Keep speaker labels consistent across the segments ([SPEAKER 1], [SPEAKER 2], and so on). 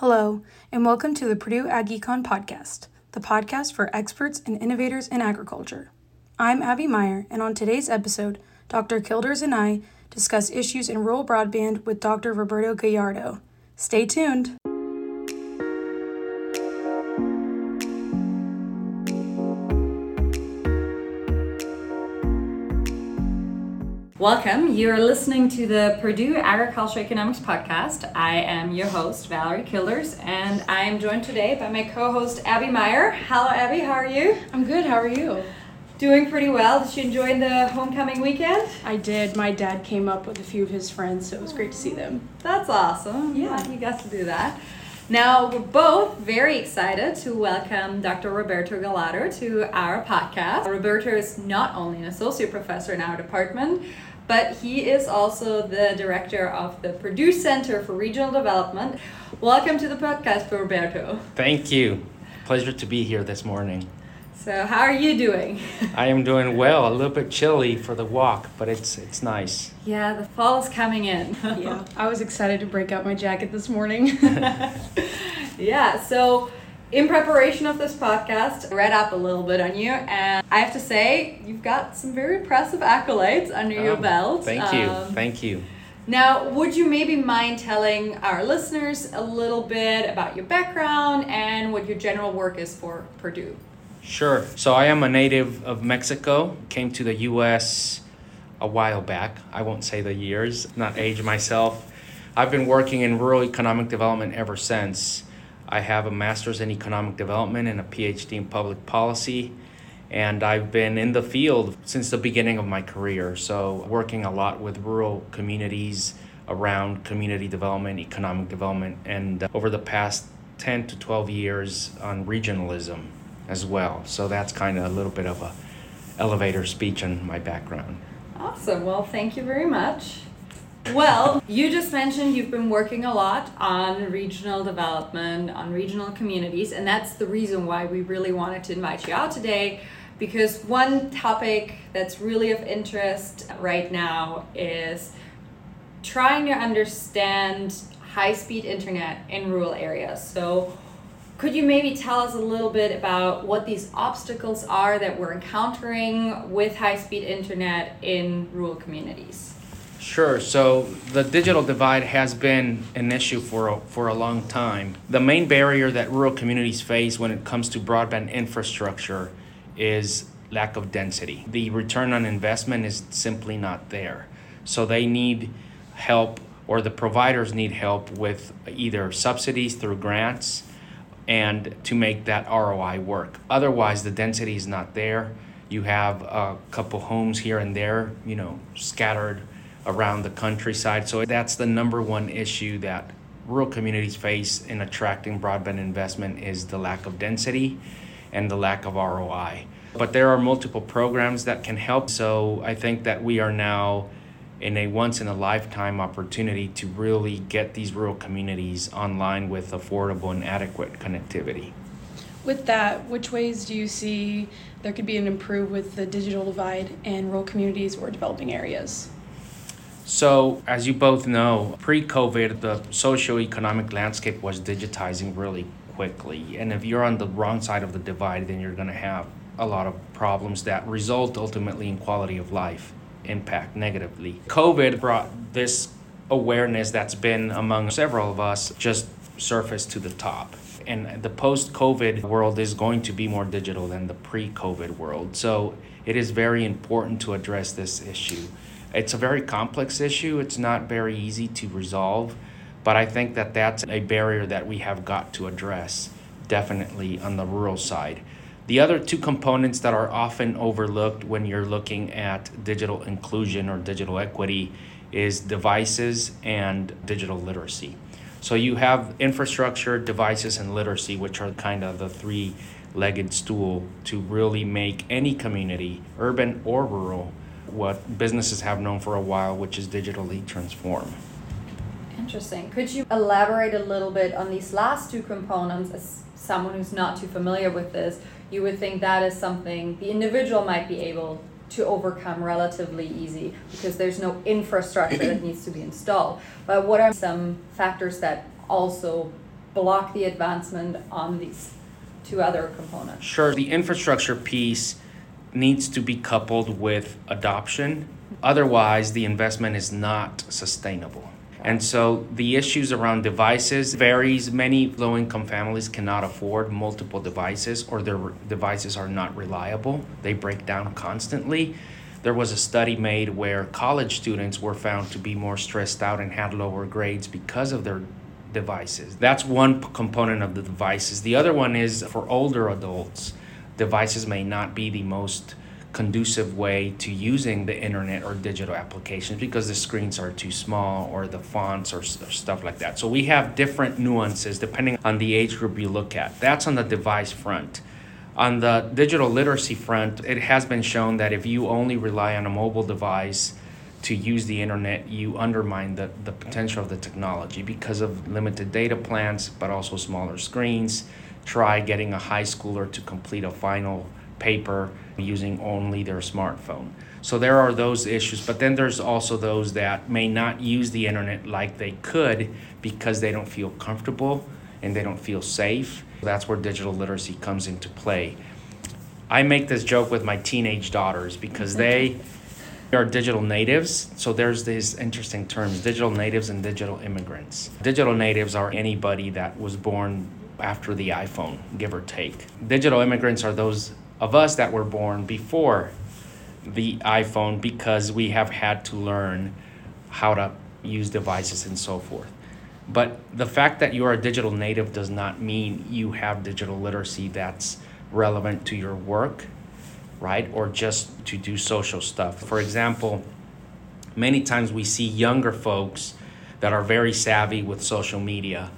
[SPEAKER 1] Hello, and welcome to the Purdue AgEcon podcast, the podcast for experts and innovators in agriculture. I'm Abby Meyer, and on today's episode, Dr. Kilders and I discuss issues in rural broadband with Dr. Roberto Gallardo. Stay tuned.
[SPEAKER 2] Welcome. You're listening to the Purdue Agriculture Economics Podcast. I am your host, Valerie Kilders, and I am joined today by my co host, Abby Meyer. Hello, Abby. How are you?
[SPEAKER 1] I'm good. How are you?
[SPEAKER 2] Doing pretty well. Did you enjoy the homecoming weekend?
[SPEAKER 1] I did. My dad came up with a few of his friends, so it was great to see them.
[SPEAKER 2] That's awesome. Yeah, you got to do that. Now, we're both very excited to welcome Dr. Roberto Gallardo to our podcast. Roberto is not only an associate professor in our department, but he is also the director of the Purdue Center for Regional Development. Welcome to the podcast, Roberto.
[SPEAKER 3] Thank you. Pleasure to be here this morning.
[SPEAKER 2] So, how are you doing?
[SPEAKER 3] I am doing well. A little bit chilly for the walk, but it's it's nice.
[SPEAKER 2] Yeah, the fall is coming in.
[SPEAKER 1] yeah, I was excited to break out my jacket this morning.
[SPEAKER 2] yeah, so in preparation of this podcast, I read up a little bit on you, and I have to say, you've got some very impressive accolades under your
[SPEAKER 3] Oh,
[SPEAKER 2] belt.
[SPEAKER 3] Thank you.
[SPEAKER 2] Um,
[SPEAKER 3] Thank you.
[SPEAKER 2] Now, would you maybe mind telling our listeners a little bit about your background and what your general work is for Purdue?
[SPEAKER 3] Sure. So I am a native of Mexico. Came to the U.S. a while back. I won't say the years, not age myself. I've been working in rural economic development ever since. I have a master's in economic development and a PhD in public policy. And I've been in the field since the beginning of my career. So, working a lot with rural communities around community development, economic development, and over the past 10 to 12 years on regionalism as well. So, that's kind of a little bit of a elevator speech on my background.
[SPEAKER 2] Awesome. Well, thank you very much. Well, you just mentioned you've been working a lot on regional development, on regional communities, and that's the reason why we really wanted to invite you out today. Because one topic that's really of interest right now is trying to understand high speed internet in rural areas. So, could you maybe tell us a little bit about what these obstacles are that we're encountering with high speed internet in rural communities?
[SPEAKER 3] Sure. So the digital divide has been an issue for a, for a long time. The main barrier that rural communities face when it comes to broadband infrastructure is lack of density. The return on investment is simply not there. So they need help or the providers need help with either subsidies through grants and to make that ROI work. Otherwise the density is not there. You have a couple homes here and there, you know, scattered around the countryside. So that's the number one issue that rural communities face in attracting broadband investment is the lack of density and the lack of ROI. But there are multiple programs that can help. So I think that we are now in a once in a lifetime opportunity to really get these rural communities online with affordable and adequate connectivity.
[SPEAKER 1] With that, which ways do you see there could be an improve with the digital divide in rural communities or developing areas?
[SPEAKER 3] So, as you both know, pre COVID, the socioeconomic landscape was digitizing really quickly. And if you're on the wrong side of the divide, then you're going to have a lot of problems that result ultimately in quality of life impact negatively. COVID brought this awareness that's been among several of us just surfaced to the top. And the post COVID world is going to be more digital than the pre COVID world. So, it is very important to address this issue. It's a very complex issue. It's not very easy to resolve, but I think that that's a barrier that we have got to address definitely on the rural side. The other two components that are often overlooked when you're looking at digital inclusion or digital equity is devices and digital literacy. So you have infrastructure, devices, and literacy, which are kind of the three legged stool to really make any community, urban or rural, what businesses have known for a while, which is digitally transform.
[SPEAKER 2] Interesting. Could you elaborate a little bit on these last two components as someone who's not too familiar with this? You would think that is something the individual might be able to overcome relatively easy because there's no infrastructure that needs to be installed. But what are some factors that also block the advancement on these two other components?
[SPEAKER 3] Sure, the infrastructure piece needs to be coupled with adoption. Otherwise, the investment is not sustainable. And so the issues around devices varies. Many low-income families cannot afford multiple devices or their devices are not reliable. They break down constantly. There was a study made where college students were found to be more stressed out and had lower grades because of their devices. That's one component of the devices. The other one is for older adults, devices may not be the most conducive way to using the internet or digital applications because the screens are too small or the fonts or, or, stuff like that. So we have different nuances depending on the age group you look at. That's on the device front. On the digital literacy front, it has been shown that if you only rely on a mobile device to use the internet, you undermine the, the potential of the technology because of limited data plans, but also smaller screens. Try getting a high schooler to complete a final paper using only their smartphone. So there are those issues, but then there's also those that may not use the internet like they could because they don't feel comfortable and they don't feel safe. That's where digital literacy comes into play. I make this joke with my teenage daughters because mm-hmm. they are digital natives. So there's these interesting terms digital natives and digital immigrants. Digital natives are anybody that was born after the iPhone, give or take. Digital immigrants are those of us that were born before the iPhone because we have had to learn how to use devices and so forth. But the fact that you are a digital native does not mean you have digital literacy that's relevant to your work, right? Or just to do social stuff. For example, many times we see younger folks that are very savvy with social media,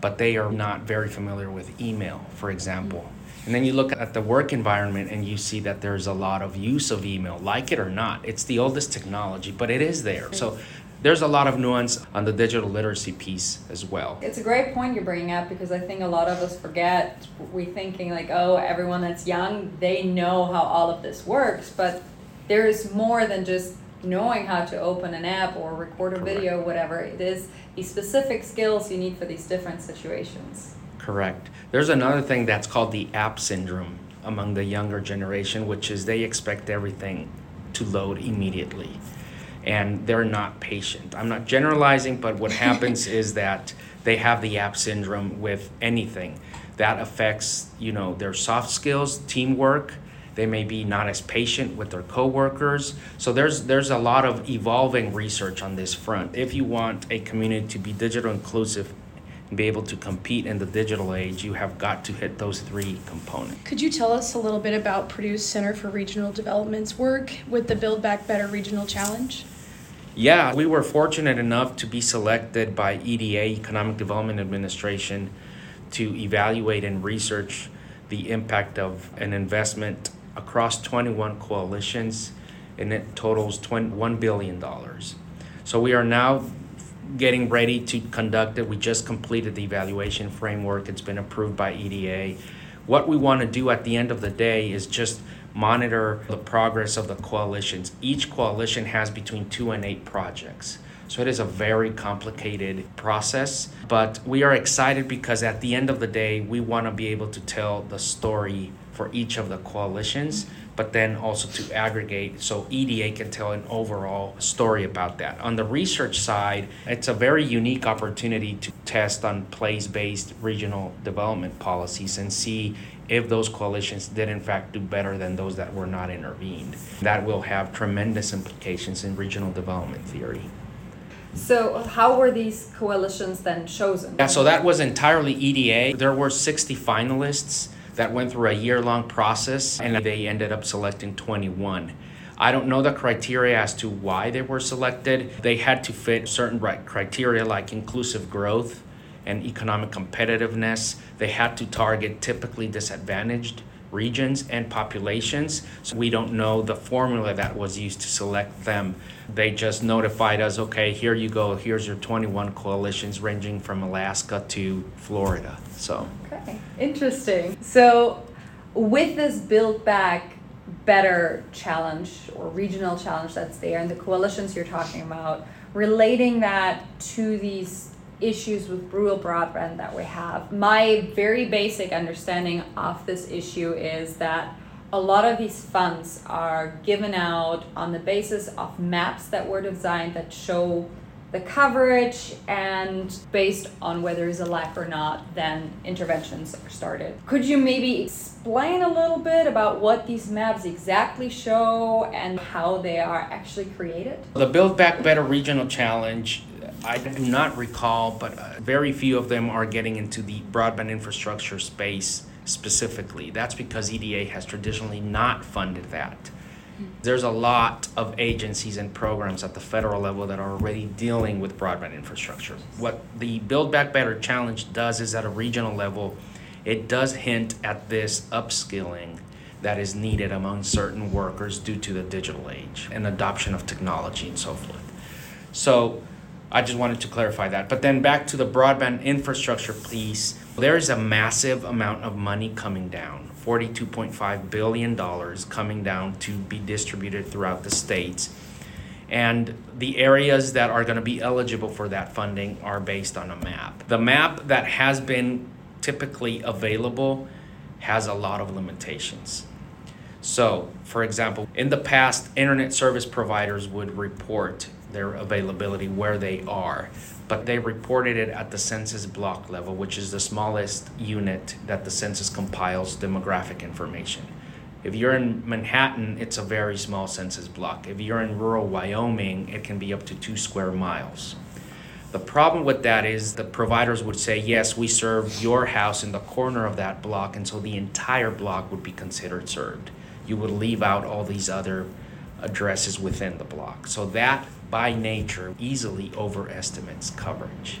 [SPEAKER 3] but they are not very familiar with email, for example. And then you look at the work environment and you see that there's a lot of use of email, like it or not. It's the oldest technology, but it is there. So there's a lot of nuance on the digital literacy piece as well.
[SPEAKER 2] It's a great point you're bringing up because I think a lot of us forget. We thinking like, oh, everyone that's young, they know how all of this works, but there is more than just knowing how to open an app or record a Correct. video, whatever. It is the specific skills you need for these different situations.
[SPEAKER 3] Correct. There's another thing that's called the app syndrome among the younger generation, which is they expect everything to load immediately and they're not patient. I'm not generalizing, but what happens is that they have the app syndrome with anything that affects, you know, their soft skills, teamwork. They may be not as patient with their coworkers. So there's there's a lot of evolving research on this front. If you want a community to be digital inclusive be able to compete in the digital age, you have got to hit those three components.
[SPEAKER 1] Could you tell us a little bit about Purdue's Center for Regional Development's work with the Build Back Better Regional Challenge?
[SPEAKER 3] Yeah, we were fortunate enough to be selected by EDA, Economic Development Administration, to evaluate and research the impact of an investment across 21 coalitions, and it totals $1 billion. So we are now getting ready to conduct it. We just completed the evaluation framework. It's been approved by EDA. What we want to do at the end of the day is just monitor the progress of the coalitions. Each coalition has between two and eight projects. So it is a very complicated process, but we are excited because at the end of the day, we want to be able to tell the story for each of the coalitions but then also to aggregate so EDA can tell an overall story about that. On the research side, it's a very unique opportunity to test on place based regional development policies and see if those coalitions did in fact do better than those that were not intervened. That will have tremendous implications in regional development theory.
[SPEAKER 2] So, how were these coalitions then chosen?
[SPEAKER 3] Yeah, so that was entirely EDA. There were 60 finalists that went through a year long process and they ended up selecting 21. I don't know the criteria as to why they were selected. They had to fit certain criteria like inclusive growth and economic competitiveness. They had to target typically disadvantaged regions and populations. So we don't know the formula that was used to select them. They just notified us okay, here you go, here's your 21 coalitions ranging from Alaska to Florida. So,
[SPEAKER 2] okay, interesting. So, with this Build Back Better challenge or regional challenge that's there and the coalitions you're talking about, relating that to these issues with rural broadband that we have. My very basic understanding of this issue is that a lot of these funds are given out on the basis of maps that were designed that show the coverage and based on whether there's a lack or not, then interventions are started. Could you maybe explain a little bit about what these maps exactly show and how they are actually created?
[SPEAKER 3] The Build Back Better Regional Challenge, I do not recall, but uh, very few of them are getting into the broadband infrastructure space specifically. That's because EDA has traditionally not funded that. There's a lot of agencies and programs at the federal level that are already dealing with broadband infrastructure. What the Build Back Better Challenge does is at a regional level, it does hint at this upskilling that is needed among certain workers due to the digital age and adoption of technology and so forth. So I just wanted to clarify that. But then back to the broadband infrastructure piece, there is a massive amount of money coming down $42.5 billion coming down to be distributed throughout the states. And the areas that are going to be eligible for that funding are based on a map. The map that has been typically available has a lot of limitations. So, for example, in the past, internet service providers would report their availability where they are but they reported it at the census block level, which is the smallest unit that the census compiles demographic information. If you're in Manhattan, it's a very small census block. If you're in rural Wyoming, it can be up to two square miles. The problem with that is the providers would say, yes, we serve your house in the corner of that block, and so the entire block would be considered served. You would leave out all these other addresses within the block. So that by nature easily overestimates coverage.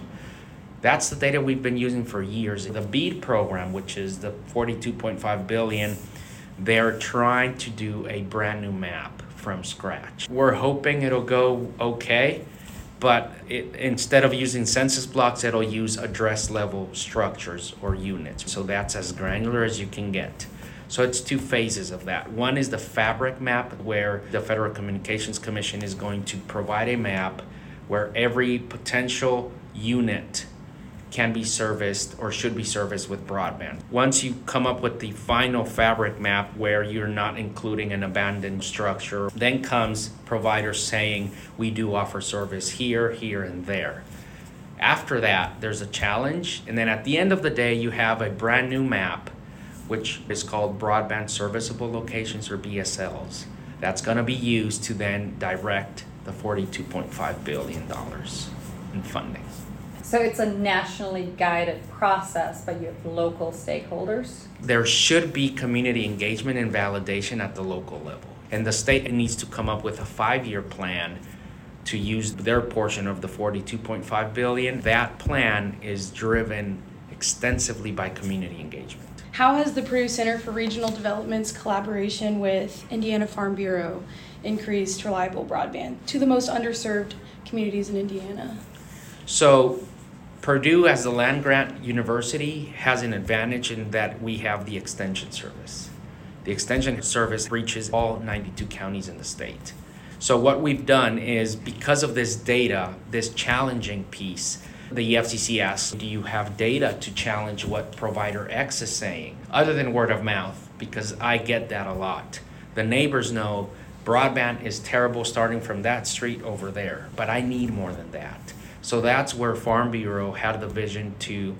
[SPEAKER 3] That's the data we've been using for years. The BEAD program, which is the 42.5 billion, they're trying to do a brand new map from scratch. We're hoping it'll go okay, but it, instead of using census blocks, it'll use address level structures or units. So that's as granular as you can get. So it's two phases of that. One is the fabric map, where the Federal Communications Commission is going to provide a map where every potential unit can be serviced or should be serviced with broadband. Once you come up with the final fabric map where you're not including an abandoned structure, then comes providers saying, we do offer service here, here, and there. After that, there's a challenge, and then at the end of the day, you have a brand new map which is called broadband serviceable locations or BSLs. That's going to be used to then direct the $42.5 billion in funding.
[SPEAKER 2] So it's a nationally guided process, but you have local stakeholders?
[SPEAKER 3] There should be community engagement and validation at the local level. And the state needs to come up with a five year plan to use their portion of the 42.5 billion. That plan is driven extensively by community engagement.
[SPEAKER 1] How has the Purdue Center for Regional Development's collaboration with Indiana Farm Bureau increased reliable broadband to the most underserved communities in Indiana?
[SPEAKER 3] So, Purdue, as a land grant university, has an advantage in that we have the extension service. The extension service reaches all 92 counties in the state. So, what we've done is because of this data, this challenging piece, the FCC asks, do you have data to challenge what provider X is saying, other than word of mouth? Because I get that a lot. The neighbors know broadband is terrible starting from that street over there, but I need more than that. So that's where Farm Bureau had the vision to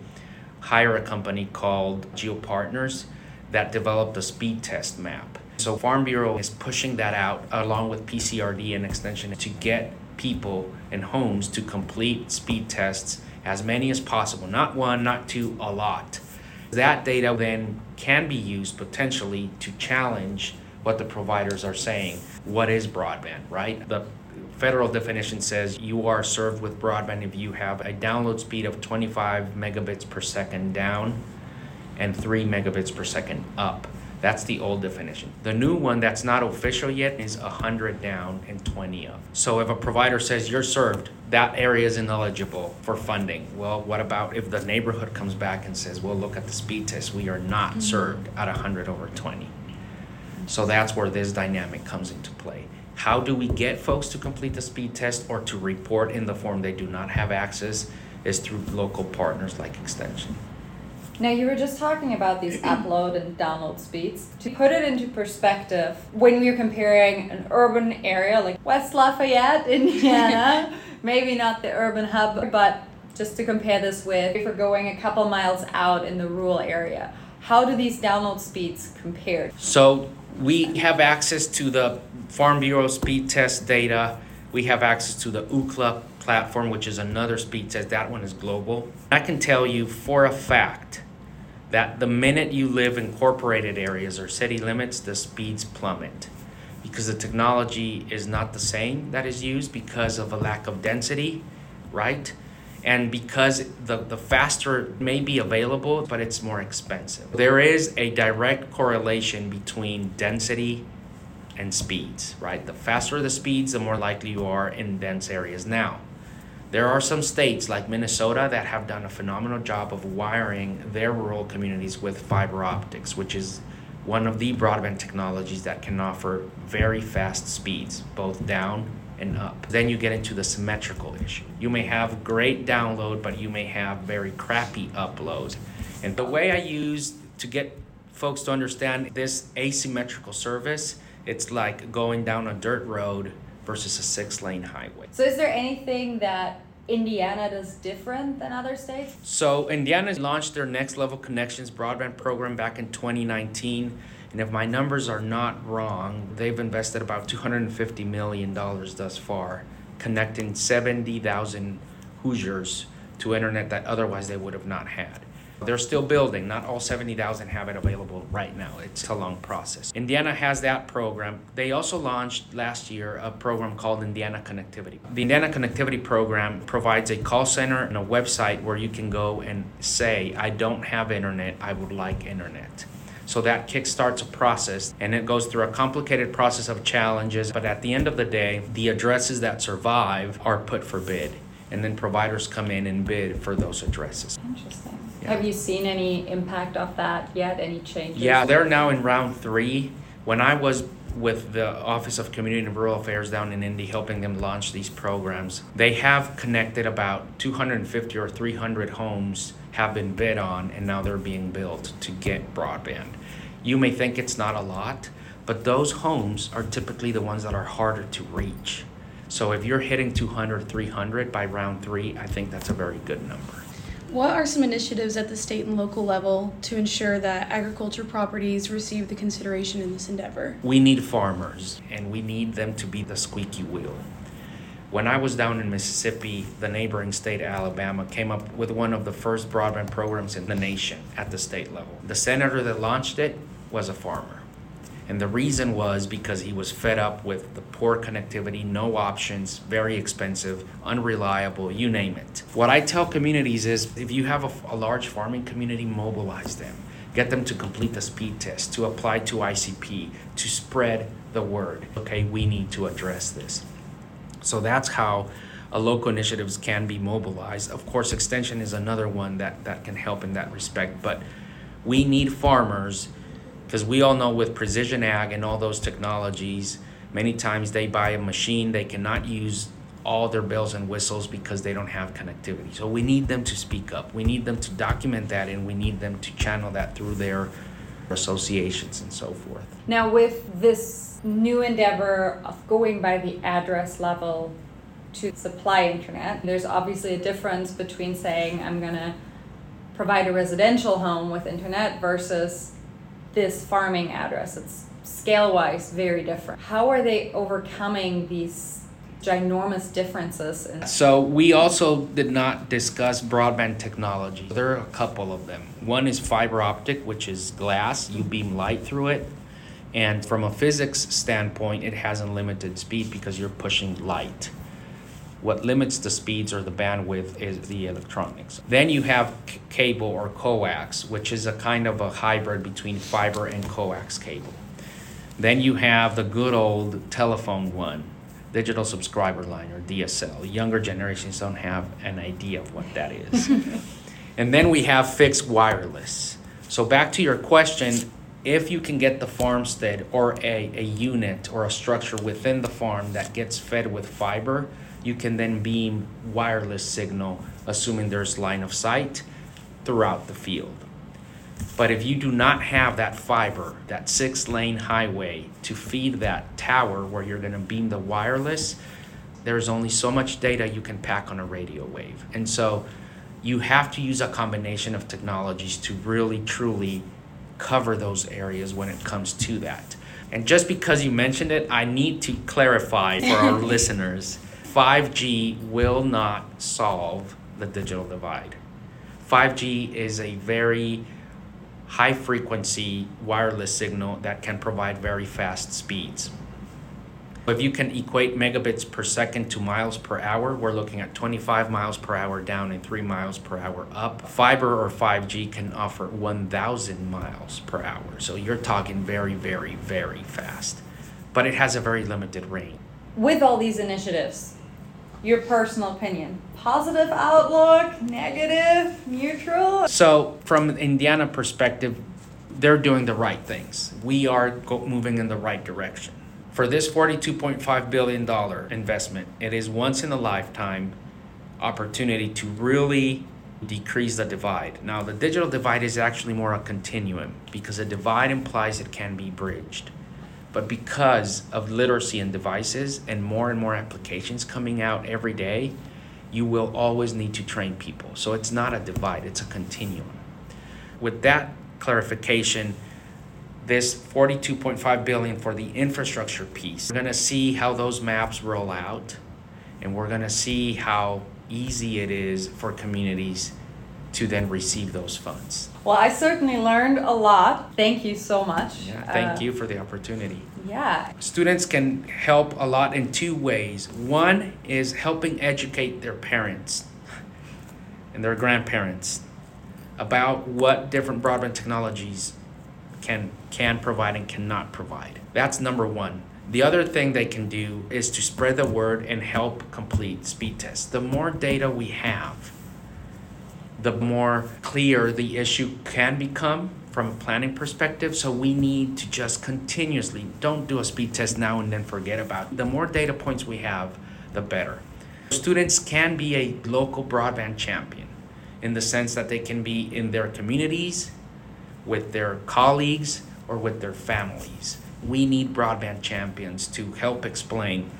[SPEAKER 3] hire a company called GeoPartners that developed a speed test map. So Farm Bureau is pushing that out along with PCRD and extension to get people and homes to complete speed tests as many as possible, not one, not two, a lot. That data then can be used potentially to challenge what the providers are saying. What is broadband, right? The federal definition says you are served with broadband if you have a download speed of 25 megabits per second down and 3 megabits per second up. That's the old definition. The new one that's not official yet is 100 down and 20 up. So if a provider says you're served, that area is ineligible for funding. Well, what about if the neighborhood comes back and says, well, look at the speed test, we are not mm-hmm. served at 100 over 20. So that's where this dynamic comes into play. How do we get folks to complete the speed test or to report in the form they do not have access? is through local partners like Extension.
[SPEAKER 2] Now, you were just talking about these upload and download speeds. To put it into perspective, when we're comparing an urban area like West Lafayette, Indiana, maybe not the urban hub, but just to compare this with if we're going a couple miles out in the rural area, how do these download speeds compare?
[SPEAKER 3] So we have access to the Farm Bureau speed test data. We have access to the Ookla platform, which is another speed test. That one is global. I can tell you for a fact that the minute you live in incorporated areas or city limits, the speeds plummet because the technology is not the same that is used because of a lack of density, right? And because the, the faster may be available, but it's more expensive. There is a direct correlation between density and speeds, right? The faster the speeds, the more likely you are in dense areas. Now, there are some states like Minnesota that have done a phenomenal job of wiring their rural communities with fiber optics, which is one of the broadband technologies that can offer very fast speeds, both down and up. Then you get into the symmetrical issue. You may have great download, but you may have very crappy upload. And the way I use to get folks to understand this asymmetrical service, it's like going down a dirt road versus a six lane highway.
[SPEAKER 2] So, is there anything that Indiana does different than other states?
[SPEAKER 3] So, Indiana launched their Next Level Connections broadband program back in 2019. And if my numbers are not wrong, they've invested about $250 million thus far, connecting 70,000 Hoosiers to internet that otherwise they would have not had. They're still building. Not all 70,000 have it available right now. It's a long process. Indiana has that program. They also launched last year a program called Indiana Connectivity. The Indiana Connectivity program provides a call center and a website where you can go and say, I don't have internet, I would like internet. So that kickstarts a process and it goes through a complicated process of challenges. But at the end of the day, the addresses that survive are put for bid. And then providers come in and bid for those addresses.
[SPEAKER 2] Interesting. Yeah. Have you seen any impact of that yet? Any changes?
[SPEAKER 3] Yeah, they're now in round three. When I was with the Office of Community and Rural Affairs down in Indy, helping them launch these programs, they have connected about 250 or 300 homes have been bid on, and now they're being built to get broadband. You may think it's not a lot, but those homes are typically the ones that are harder to reach. So if you're hitting 200, 300 by round three, I think that's a very good number.
[SPEAKER 1] What are some initiatives at the state and local level to ensure that agriculture properties receive the consideration in this endeavor?
[SPEAKER 3] We need farmers, and we need them to be the squeaky wheel. When I was down in Mississippi, the neighboring state, Alabama, came up with one of the first broadband programs in the nation at the state level. The senator that launched it was a farmer. And the reason was because he was fed up with the poor connectivity, no options, very expensive, unreliable, you name it. What I tell communities is if you have a, a large farming community, mobilize them. Get them to complete the speed test, to apply to ICP, to spread the word. Okay, we need to address this. So that's how a local initiatives can be mobilized. Of course, extension is another one that, that can help in that respect, but we need farmers because we all know with precision ag and all those technologies, many times they buy a machine, they cannot use all their bells and whistles because they don't have connectivity. So we need them to speak up. We need them to document that and we need them to channel that through their associations and so forth.
[SPEAKER 2] Now, with this new endeavor of going by the address level to supply internet, there's obviously a difference between saying I'm going to provide a residential home with internet versus this farming address. It's scale wise very different. How are they overcoming these ginormous differences? In-
[SPEAKER 3] so, we also did not discuss broadband technology. There are a couple of them. One is fiber optic, which is glass, you beam light through it. And from a physics standpoint, it has unlimited speed because you're pushing light. What limits the speeds or the bandwidth is the electronics. Then you have c- cable or coax, which is a kind of a hybrid between fiber and coax cable. Then you have the good old telephone one, digital subscriber line or DSL. Younger generations don't have an idea of what that is. and then we have fixed wireless. So back to your question, if you can get the farmstead or a, a unit or a structure within the farm that gets fed with fiber, you can then beam wireless signal, assuming there's line of sight throughout the field. But if you do not have that fiber, that six lane highway to feed that tower where you're going to beam the wireless, there's only so much data you can pack on a radio wave. And so you have to use a combination of technologies to really truly cover those areas when it comes to that. And just because you mentioned it, I need to clarify for our listeners 5G will not solve the digital divide. 5G is a very high frequency wireless signal that can provide very fast speeds. If you can equate megabits per second to miles per hour, we're looking at 25 miles per hour down and 3 miles per hour up. Fiber or 5G can offer 1,000 miles per hour. So you're talking very, very, very fast. But it has a very limited range.
[SPEAKER 2] With all these initiatives, your personal opinion positive outlook, negative, neutral?
[SPEAKER 3] So, from Indiana perspective, they're doing the right things. We are go- moving in the right direction. For this $42.5 billion investment, it is once in a lifetime opportunity to really decrease the divide. Now, the digital divide is actually more a continuum because a divide implies it can be bridged. But because of literacy and devices and more and more applications coming out every day, you will always need to train people. So it's not a divide, it's a continuum. With that clarification, this 42.5 billion for the infrastructure piece. We're going to see how those maps roll out and we're going to see how easy it is for communities to then receive those funds.
[SPEAKER 2] Well, I certainly learned a lot. Thank you so much.
[SPEAKER 3] Yeah, thank uh, you for the opportunity.
[SPEAKER 2] Yeah.
[SPEAKER 3] Students can help a lot in two ways. One is helping educate their parents and their grandparents about what different broadband technologies can can provide and cannot provide. That's number 1. The other thing they can do is to spread the word and help complete speed tests. The more data we have, the more clear the issue can become from a planning perspective. So we need to just continuously don't do a speed test now and then forget about it. The more data points we have, the better. Students can be a local broadband champion in the sense that they can be in their communities, with their colleagues, or with their families. We need broadband champions to help explain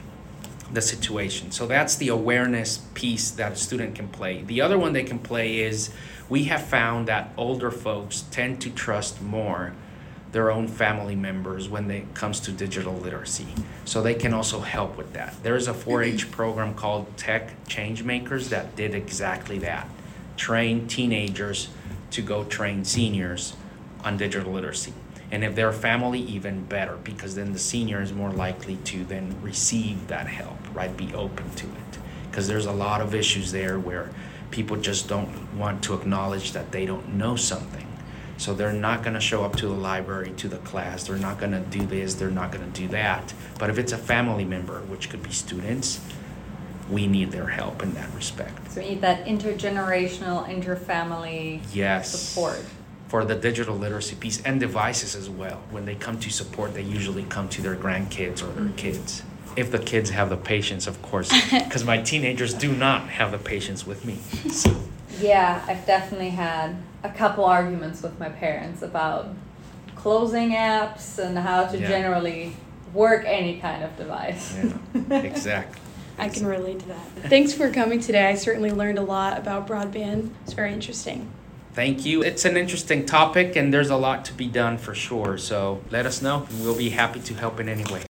[SPEAKER 3] the situation. So that's the awareness piece that a student can play. The other one they can play is we have found that older folks tend to trust more their own family members when it comes to digital literacy. So they can also help with that. There's a 4 H mm-hmm. program called Tech Changemakers that did exactly that train teenagers to go train seniors on digital literacy. And if they're family, even better, because then the senior is more likely to then receive that help, right? Be open to it. Because there's a lot of issues there where people just don't want to acknowledge that they don't know something. So they're not going to show up to the library, to the class. They're not going to do this. They're not going to do that. But if it's a family member, which could be students, we need their help in that respect.
[SPEAKER 2] So we need that intergenerational, interfamily
[SPEAKER 3] yes.
[SPEAKER 2] support
[SPEAKER 3] for the digital literacy piece and devices as well. When they come to support, they usually come to their grandkids or their mm-hmm. kids. If the kids have the patience, of course, because my teenagers do not have the patience with me. So.
[SPEAKER 2] Yeah, I've definitely had a couple arguments with my parents about closing apps and how to yeah. generally work any kind of device.
[SPEAKER 3] Yeah, exactly.
[SPEAKER 1] I can relate to that. Thanks for coming today. I certainly learned a lot about broadband. It's very interesting.
[SPEAKER 3] Thank you. It's an interesting topic and there's a lot to be done for sure. So let us know. And we'll be happy to help in any way.